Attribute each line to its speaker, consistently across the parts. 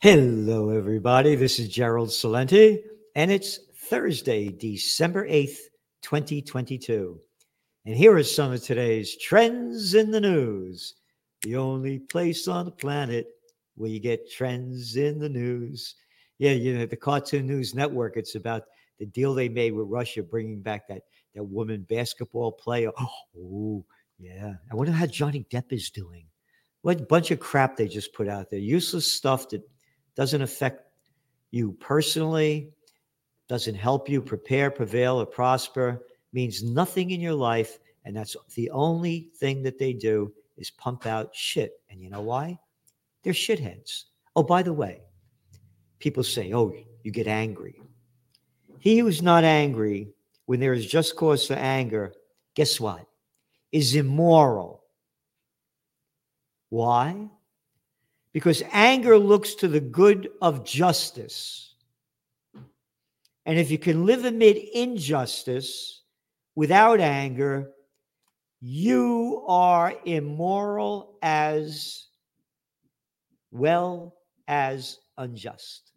Speaker 1: Hello, everybody. This is Gerald Celente, and it's Thursday, December 8th, 2022. And here are some of today's trends in the news. The only place on the planet where you get trends in the news. Yeah, you know, the Cartoon News Network, it's about the deal they made with Russia bringing back that, that woman basketball player. Oh, yeah. I wonder how Johnny Depp is doing. What bunch of crap they just put out there. Useless stuff that doesn't affect you personally, doesn't help you prepare, prevail, or prosper, means nothing in your life. And that's the only thing that they do is pump out shit. And you know why? They're shitheads. Oh, by the way, people say, oh, you get angry. He who's not angry when there is just cause for anger, guess what? Is immoral. Why? Because anger looks to the good of justice. And if you can live amid injustice without anger, you are immoral as well as unjust,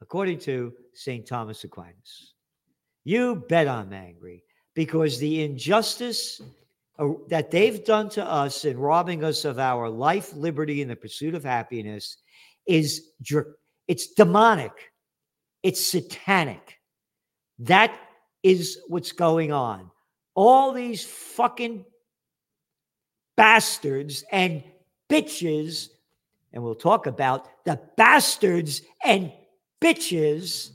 Speaker 1: according to St. Thomas Aquinas. You bet I'm angry because the injustice Uh, that they've done to us in robbing us of our life, liberty, and the pursuit of happiness is it's demonic, it's satanic. That is what's going on. All these fucking bastards and bitches, and we'll talk about the bastards and bitches,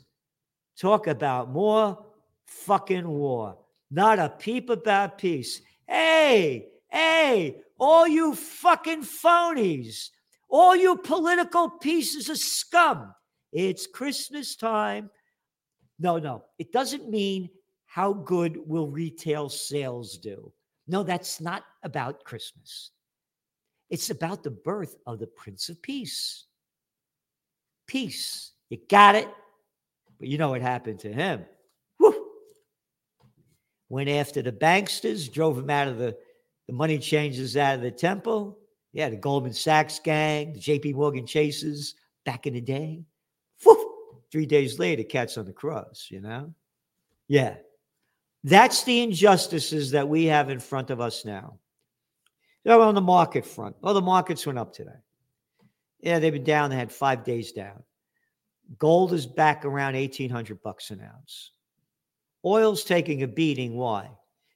Speaker 1: talk about more fucking war. Not a peep about peace. Hey, hey, all you fucking phonies, all you political pieces of scum. It's Christmas time. No, no, it doesn't mean how good will retail sales do. No, that's not about Christmas. It's about the birth of the Prince of Peace. Peace. You got it? But you know what happened to him went after the banksters, drove them out of the, the money changers out of the temple. Yeah, the Goldman Sachs gang, the JP Morgan Chases back in the day. Three days later, cats on the cross, you know? Yeah. That's the injustices that we have in front of us now. So on the market front, well, the markets went up today. Yeah, they've been down. They had five days down. Gold is back around 1800 bucks an ounce. Oil's taking a beating. Why?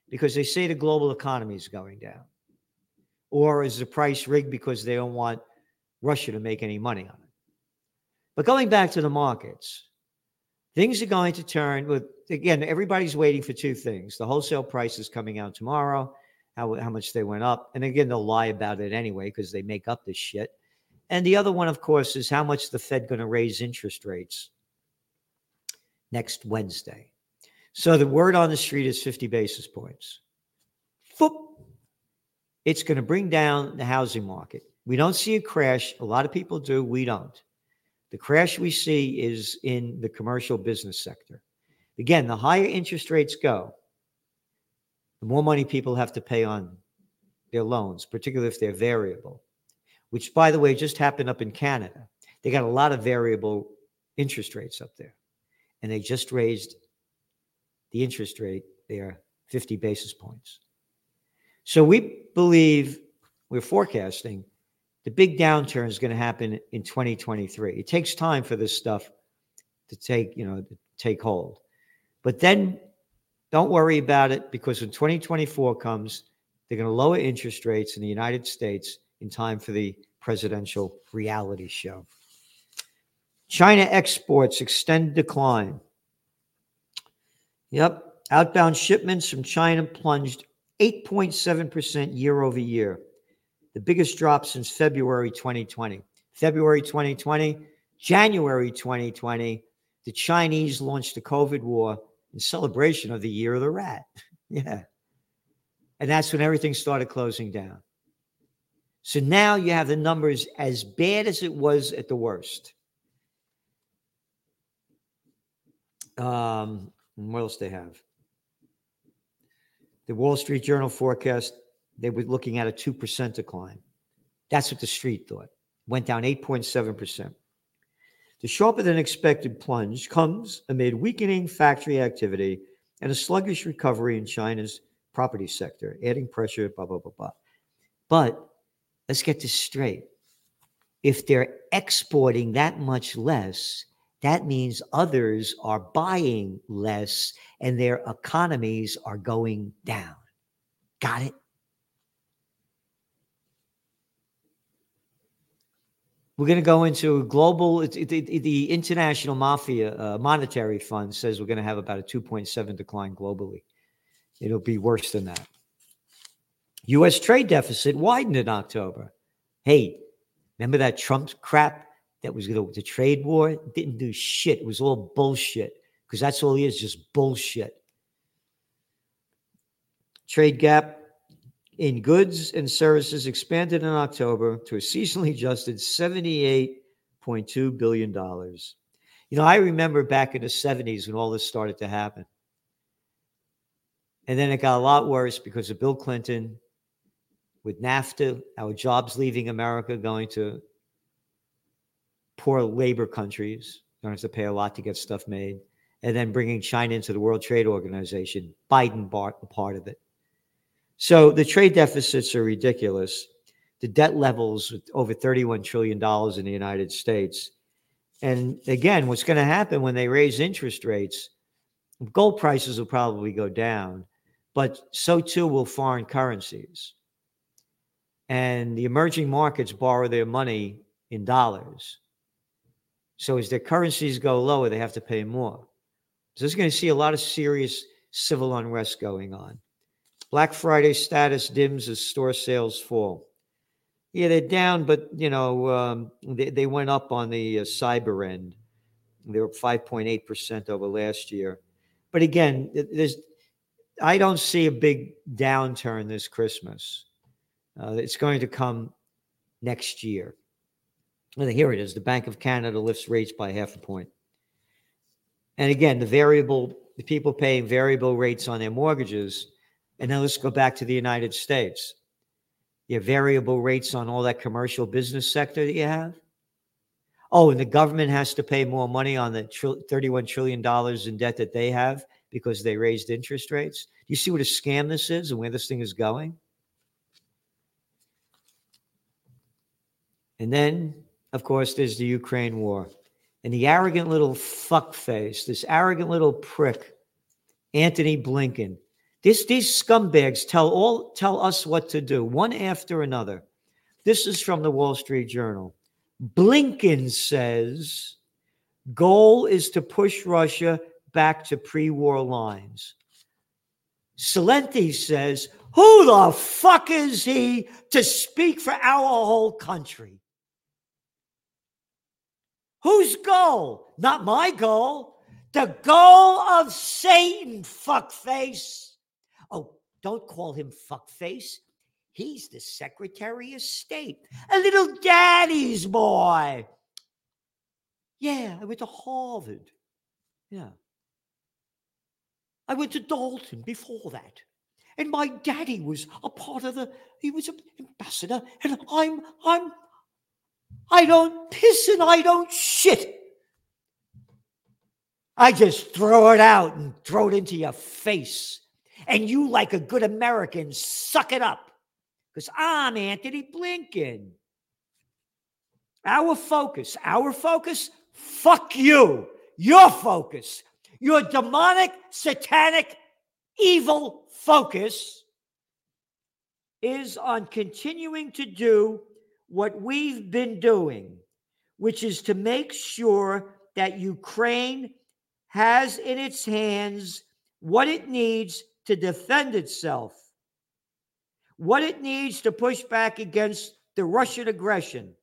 Speaker 1: Because they say the global economy is going down. Or is the price rigged because they don't want Russia to make any money on it? But going back to the markets, things are going to turn with again, everybody's waiting for two things. The wholesale price is coming out tomorrow, how, how much they went up. And again, they'll lie about it anyway because they make up this shit. And the other one, of course, is how much the Fed going to raise interest rates next Wednesday. So the word on the street is 50 basis points. Foop. It's going to bring down the housing market. We don't see a crash. A lot of people do. We don't. The crash we see is in the commercial business sector. Again, the higher interest rates go, the more money people have to pay on their loans, particularly if they're variable, which, by the way, just happened up in Canada. They got a lot of variable interest rates up there, and they just raised the interest rate there 50 basis points. So we believe we're forecasting the big downturn is going to happen in 2023. It takes time for this stuff to take, you know, to take hold. But then don't worry about it because when 2024 comes, they're going to lower interest rates in the United States in time for the presidential reality show. China exports extend decline. Yep. Outbound shipments from China plunged 8.7% year over year, the biggest drop since February 2020. February 2020, January 2020, the Chinese launched the COVID war in celebration of the year of the rat. yeah. And that's when everything started closing down. So now you have the numbers as bad as it was at the worst. Um, what else they have? The Wall Street Journal forecast they were looking at a 2% decline. That's what the street thought. Went down 8.7%. The sharper than expected plunge comes amid weakening factory activity and a sluggish recovery in China's property sector, adding pressure, blah, blah, blah, blah. But let's get this straight. If they're exporting that much less, that means others are buying less and their economies are going down. Got it? We're going to go into global. It, it, it, the International Mafia uh, Monetary Fund says we're going to have about a 2.7 decline globally. It'll be worse than that. U.S. trade deficit widened in October. Hey, remember that Trump crap that was the, the trade war? Didn't do shit. It was all bullshit because that's all he is, just bullshit. Trade gap in goods and services expanded in October to a seasonally adjusted $78.2 billion. You know, I remember back in the 70s when all this started to happen. And then it got a lot worse because of Bill Clinton with NAFTA, our jobs leaving America, going to poor labor countries. Don't have to pay a lot to get stuff made. And then bringing China into the World Trade Organization. Biden bought a part of it. So the trade deficits are ridiculous. The debt levels over $31 trillion in the United States. And again, what's going to happen when they raise interest rates? Gold prices will probably go down, but so too will foreign currencies. And the emerging markets borrow their money in dollars. So as their currencies go lower, they have to pay more. So there's going to see a lot of serious civil unrest going on. Black Friday status dims as store sales fall. Yeah, they're down, but you know um, they, they went up on the uh, cyber end. They were 5.8 percent over last year. But again, there's I don't see a big downturn this Christmas. Uh, it's going to come next year. Here it is. The Bank of Canada lifts rates by half a point. And again, the variable, the people paying variable rates on their mortgages and now let's go back to the United States. Your variable rates on all that commercial business sector that you have. Oh, and the government has to pay more money on the $31 trillion in debt that they have because they raised interest rates. Do you see what a scam this is and where this thing is going? And then, of course, there's the Ukraine war. And the arrogant little fuckface, this arrogant little prick, Antony Blinken, this, these scumbags tell all tell us what to do, one after another. This is from the Wall Street Journal. Blinken says goal is to push Russia back to pre-war lines. Celente says, who the fuck is he to speak for our whole country? Whose goal? Not my goal. The goal of Satan, fuckface. Oh, don't call him fuckface. He's the Secretary of State, a little daddy's boy. Yeah, I went to Harvard. Yeah. I went to Dalton before that. And my daddy was a part of the, he was an ambassador. And I'm, I'm, I don't piss and I don't shit. I just throw it out and throw it into your face and you, like a good American, suck it up because I'm Antony Blinken. Our focus, our focus, fuck you. Your focus, your demonic, satanic, evil focus is on continuing to do what we've been doing, which is to make sure that Ukraine has in its hands what it needs to defend itself, what it needs to push back against the Russian aggression,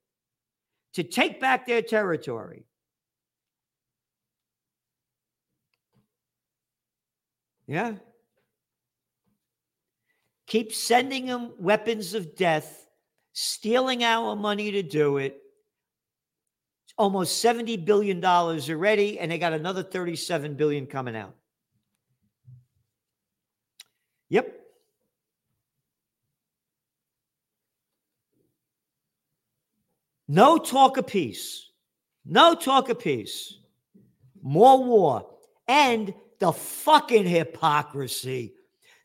Speaker 1: to take back their territory. Yeah. Keep sending them weapons of death, stealing our money to do it. almost $70 billion already, and they got another 37 billion coming out. Yep. No talk of peace. No talk of peace. More war. And the fucking hypocrisy.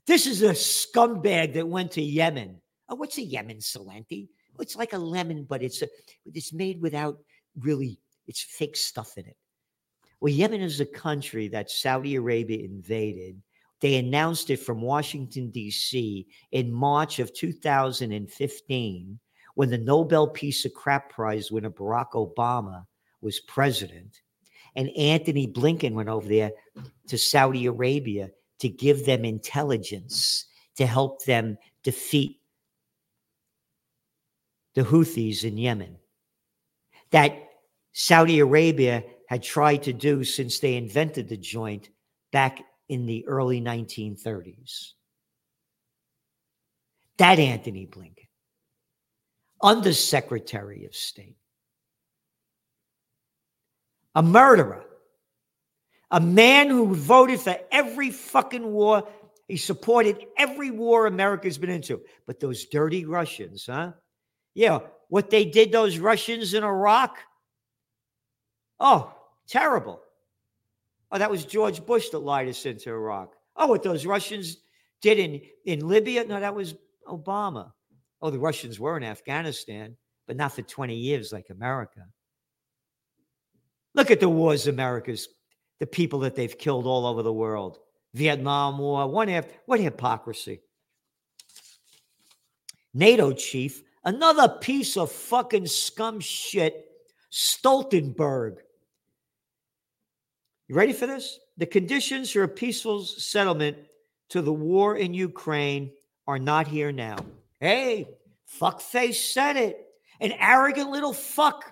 Speaker 1: This is a scumbag that went to Yemen. Oh, what's a Yemen Celente? It's like a lemon, but it's a, it's made without really it's fake stuff in it. Well, Yemen is a country that Saudi Arabia invaded. They announced it from Washington, D.C. in March of 2015 when the Nobel Peace of Crap Prize winner Barack Obama was president. And Anthony Blinken went over there to Saudi Arabia to give them intelligence to help them defeat the Houthis in Yemen. That Saudi Arabia had tried to do since they invented the joint back in the early 1930s. That Antony Blinken, Undersecretary of State, a murderer, a man who voted for every fucking war. He supported every war America's been into. But those dirty Russians, huh? Yeah, what they did, those Russians in Iraq, Oh, terrible. Oh, that was George Bush that lied us into Iraq. Oh, what those Russians did in, in Libya? No, that was Obama. Oh, the Russians were in Afghanistan, but not for 20 years like America. Look at the wars America's, the people that they've killed all over the world. Vietnam War, one half, what hypocrisy. NATO chief, another piece of fucking scum shit, Stoltenberg. You ready for this? The conditions for a peaceful settlement to the war in Ukraine are not here now. Hey, fuckface said it. An arrogant little fuck.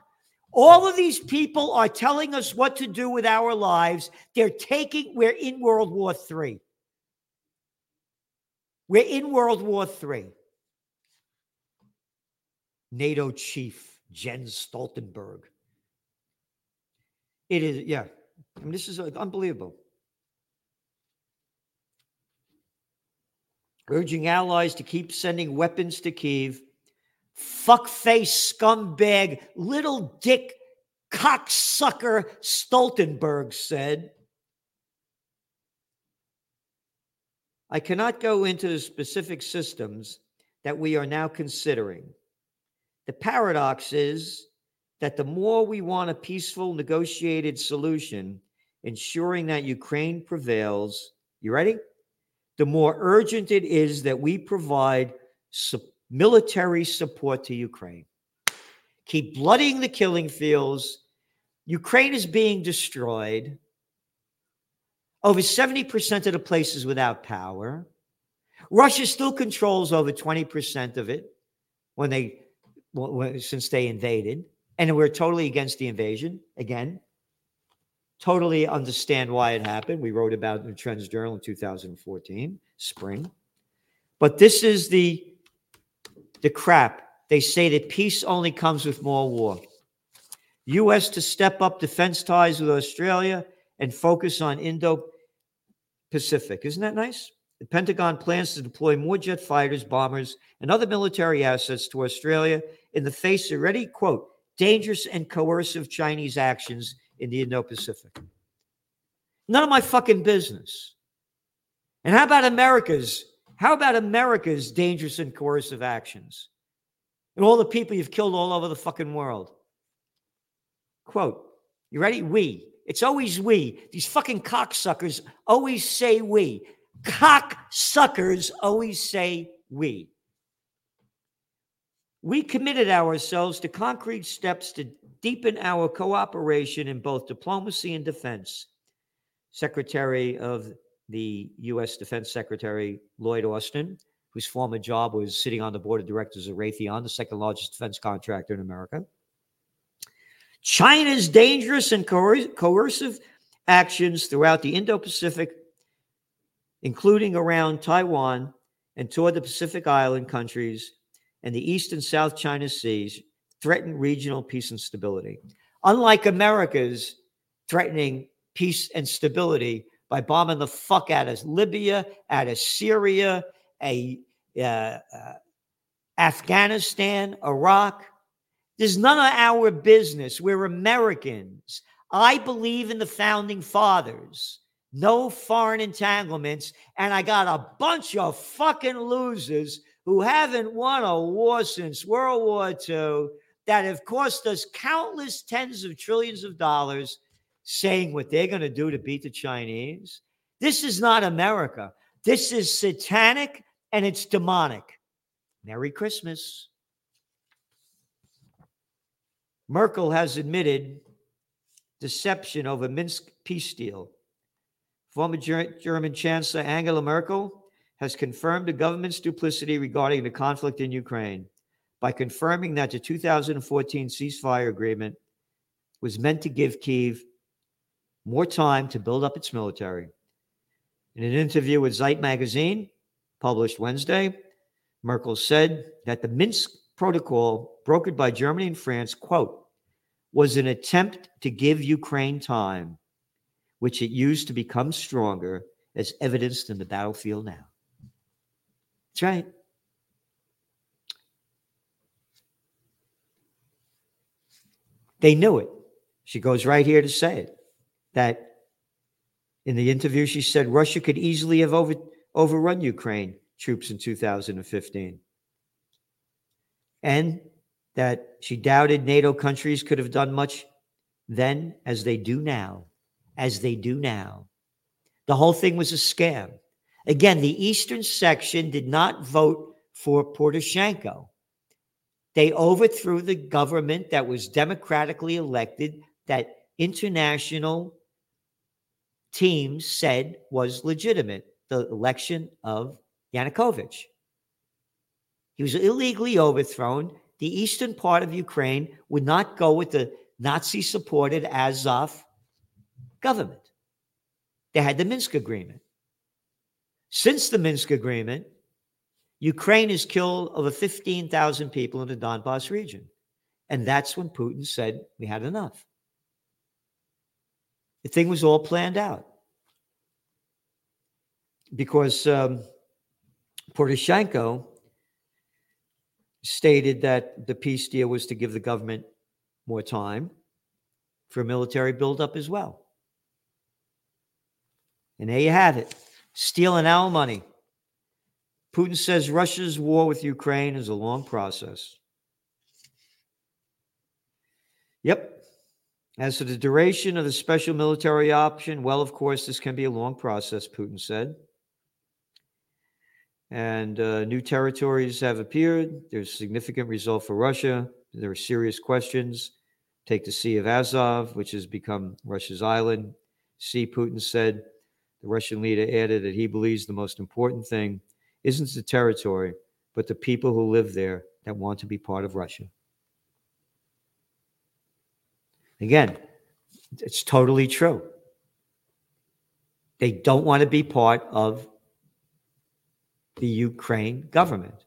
Speaker 1: All of these people are telling us what to do with our lives. They're taking, we're in World War III. We're in World War III. NATO chief Jens Stoltenberg. It is, yeah, I mean, this is uh, unbelievable. Urging allies to keep sending weapons to Kiev. Fuckface scumbag, little dick cocksucker Stoltenberg said. I cannot go into the specific systems that we are now considering. The paradox is that the more we want a peaceful, negotiated solution, ensuring that Ukraine prevails, you ready? The more urgent it is that we provide su- military support to Ukraine. Keep bloodying the killing fields. Ukraine is being destroyed. Over 70% of the places without power. Russia still controls over 20% of it when they since they invaded. And we're totally against the invasion again. Totally understand why it happened. We wrote about in the trends journal in 2014 spring. But this is the the crap. They say that peace only comes with more war. Us to step up defense ties with australia and focus on indo pacific isn't that nice? The pentagon plans to deploy more jet fighters bombers and other military assets to australia in the face of ready quote dangerous and coercive Chinese actions in the Indo Pacific. None of my fucking business. And how about America's? How about America's dangerous and coercive actions? And all the people you've killed all over the fucking world. Quote, you ready? We. It's always we. These fucking cocksuckers always say we. Cocksuckers always say we we committed ourselves to concrete steps to deepen our cooperation in both diplomacy and defense. Secretary of the U.S. Defense Secretary Lloyd Austin, whose former job was sitting on the board of directors of Raytheon, the second largest defense contractor in America. China's dangerous and coer- coercive actions throughout the Indo Pacific, including around Taiwan and toward the Pacific Island countries, and the East and South China Seas threaten regional peace and stability. Unlike America's threatening peace and stability by bombing the fuck out of Libya, out of Syria, a, uh, uh, Afghanistan, Iraq, There's none of our business. We're Americans. I believe in the founding fathers. No foreign entanglements. And I got a bunch of fucking losers who haven't won a war since World War II that have cost us countless tens of trillions of dollars saying what they're going to do to beat the Chinese. This is not America. This is satanic and it's demonic. Merry Christmas. Merkel has admitted deception over Minsk peace deal. Former German Chancellor Angela Merkel has confirmed the government's duplicity regarding the conflict in Ukraine by confirming that the 2014 ceasefire agreement was meant to give Kiev more time to build up its military. In an interview with Zeit magazine, published Wednesday, Merkel said that the Minsk protocol brokered by Germany and France, quote, was an attempt to give Ukraine time, which it used to become stronger, as evidenced in the battlefield now. That's right. They knew it. She goes right here to say it that in the interview, she said Russia could easily have over, overrun Ukraine troops in 2015. And that she doubted NATO countries could have done much then as they do now, as they do now. The whole thing was a scam. Again, the Eastern section did not vote for Poroshenko. They overthrew the government that was democratically elected, that international teams said was legitimate the election of Yanukovych. He was illegally overthrown. The eastern part of Ukraine would not go with the Nazi supported Azov government. They had the Minsk Agreement. Since the Minsk Agreement, Ukraine has killed over 15,000 people in the Donbass region. And that's when Putin said, We had enough. The thing was all planned out because um, Poroshenko stated that the peace deal was to give the government more time for military buildup as well. And there you have it stealing our money. Putin says Russia's war with Ukraine is a long process. Yep. As to the duration of the special military option, well, of course, this can be a long process, Putin said. And uh, new territories have appeared. There's significant result for Russia. There are serious questions. Take the Sea of Azov, which has become Russia's island. See, Putin said. The Russian leader added that he believes the most important thing isn't the territory, but the people who live there that want to be part of Russia. Again, it's totally true. They don't want to be part of the Ukraine government.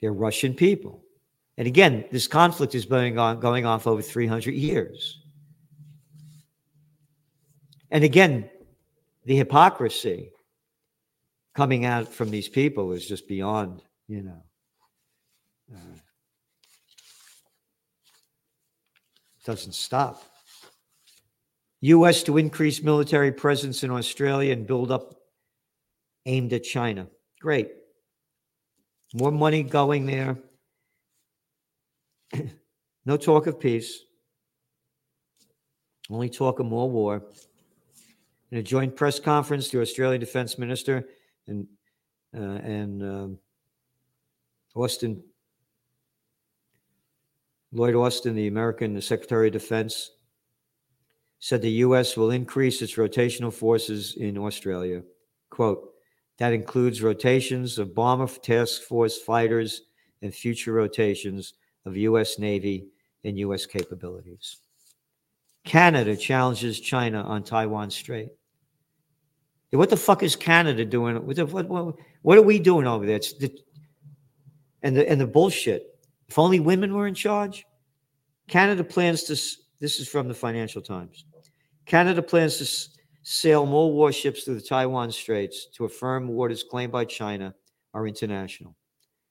Speaker 1: They're Russian people. And again, this conflict is going on going off over 300 years. And again, the hypocrisy coming out from these people is just beyond, you know. Uh, doesn't stop. U.S. to increase military presence in Australia and build up aimed at China. Great. More money going there. no talk of peace. Only talk of more war. In a joint press conference, the Australian Defence Minister and uh, and um, Austin Lloyd Austin, the American Secretary of Defense, said the U.S. will increase its rotational forces in Australia. Quote, that includes rotations of Bomber Task Force fighters and future rotations of U.S. Navy and U.S. capabilities. Canada challenges China on Taiwan Strait. What the fuck is Canada doing? What, the, what, what, what, are we doing over there? The, and the and the bullshit. If only women were in charge. Canada plans to. This is from the Financial Times. Canada plans to sail more warships through the Taiwan Straits to affirm waters claimed by China are international.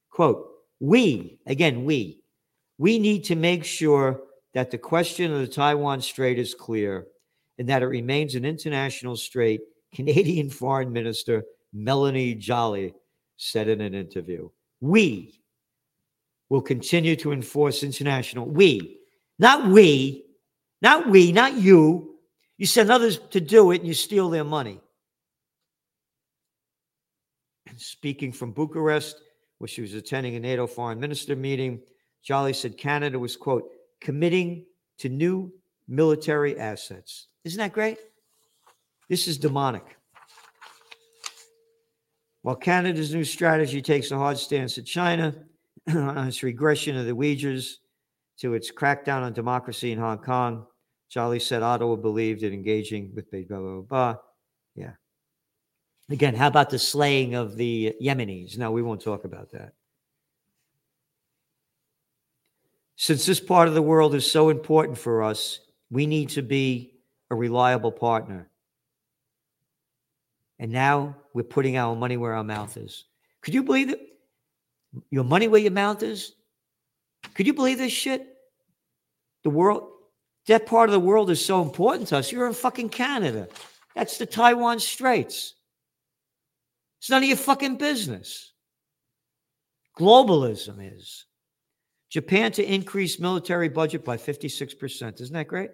Speaker 1: Quote, we, again, we, We need to make sure that the question of the Taiwan Strait is clear and that it remains an international strait, Canadian Foreign Minister Melanie Joly said in an interview. We will continue to enforce international, we, not we, not we, not you. You send others to do it and you steal their money. And speaking from Bucharest, where she was attending a NATO foreign minister meeting, Joly said Canada was, quote, committing to new military assets. Isn't that great? This is demonic. While Canada's new strategy takes a hard stance at China on its regression of the Uyghurs to its crackdown on democracy in Hong Kong, Joly said Ottawa believed in engaging with blah, blah, blah. Yeah. Again, how about the slaying of the Yemenis? No, we won't talk about that. Since this part of the world is so important for us, we need to be a reliable partner. And now we're putting our money where our mouth is. Could you believe it? Your money where your mouth is? Could you believe this shit? The world, that part of the world is so important to us. You're in fucking Canada. That's the Taiwan Straits. It's none of your fucking business. Globalism is. Japan to increase military budget by 56%. Isn't that great?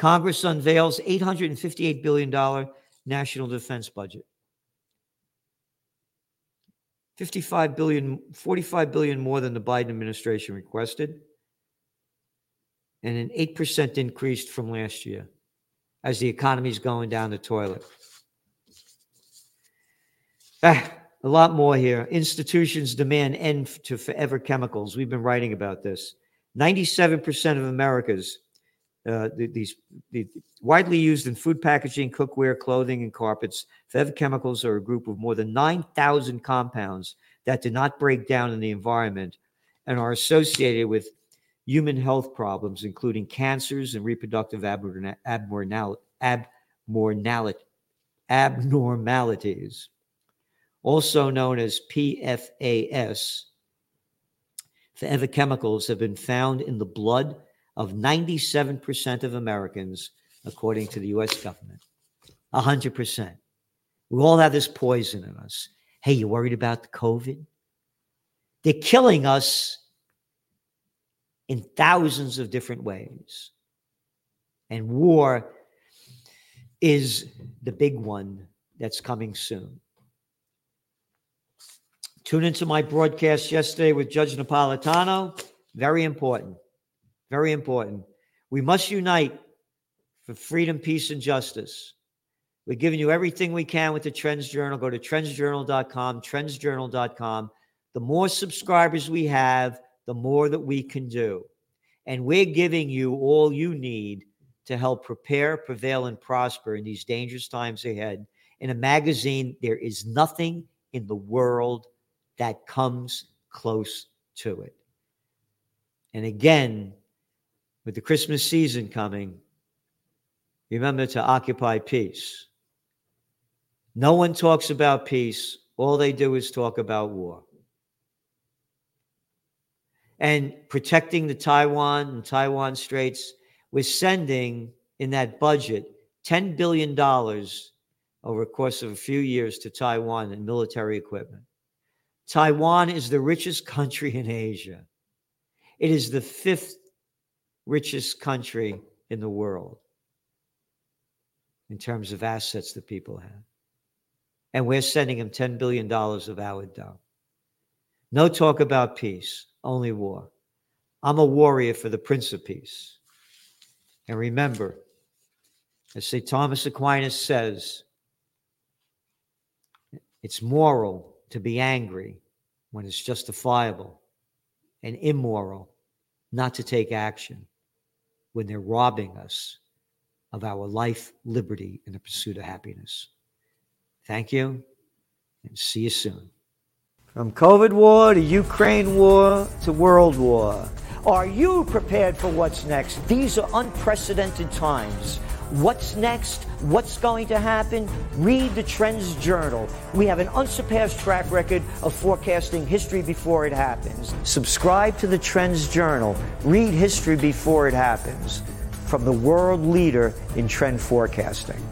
Speaker 1: Congress unveils $858 billion national defense budget. 55 billion, 45 billion more than the Biden administration requested, and an 8% increase from last year as the economy is going down the toilet. Ah, a lot more here. Institutions demand end to forever chemicals. We've been writing about this. 97% of America's uh, these the, widely used in food packaging, cookware, clothing, and carpets. Forever chemicals are a group of more than 9,000 compounds that do not break down in the environment and are associated with human health problems, including cancers and reproductive abnormality, abnormalities also known as PFAS. Forever chemicals have been found in the blood of 97% of Americans, according to the US government. 100%. We all have this poison in us. Hey, you worried about the COVID? They're killing us in thousands of different ways. And war is the big one that's coming soon. Tune into my broadcast yesterday with Judge Napolitano. Very important. Very important. We must unite for freedom, peace, and justice. We're giving you everything we can with the Trends Journal. Go to trendsjournal.com, trendsjournal.com. The more subscribers we have, the more that we can do. And we're giving you all you need to help prepare, prevail, and prosper in these dangerous times ahead. In a magazine, there is nothing in the world that comes close to it. And again, with the Christmas season coming, remember to occupy peace. No one talks about peace. All they do is talk about war. And protecting the Taiwan and Taiwan Straits, we're sending in that budget $10 billion over a course of a few years to Taiwan and military equipment. Taiwan is the richest country in Asia. It is the fifth richest country in the world in terms of assets that people have. And we're sending them $10 billion of our dough. No talk about peace, only war. I'm a warrior for the Prince of Peace. And remember, as St. Thomas Aquinas says, it's moral to be angry when it's justifiable and immoral not to take action when they're robbing us of our life, liberty, and the pursuit of happiness. Thank you and see you soon. From COVID war to Ukraine war to world war. Are you prepared for what's next? These are unprecedented times. What's next, what's going to happen, read the Trends Journal. We have an unsurpassed track record of forecasting history before it happens. Subscribe to the Trends Journal. Read history before it happens from the world leader in trend forecasting.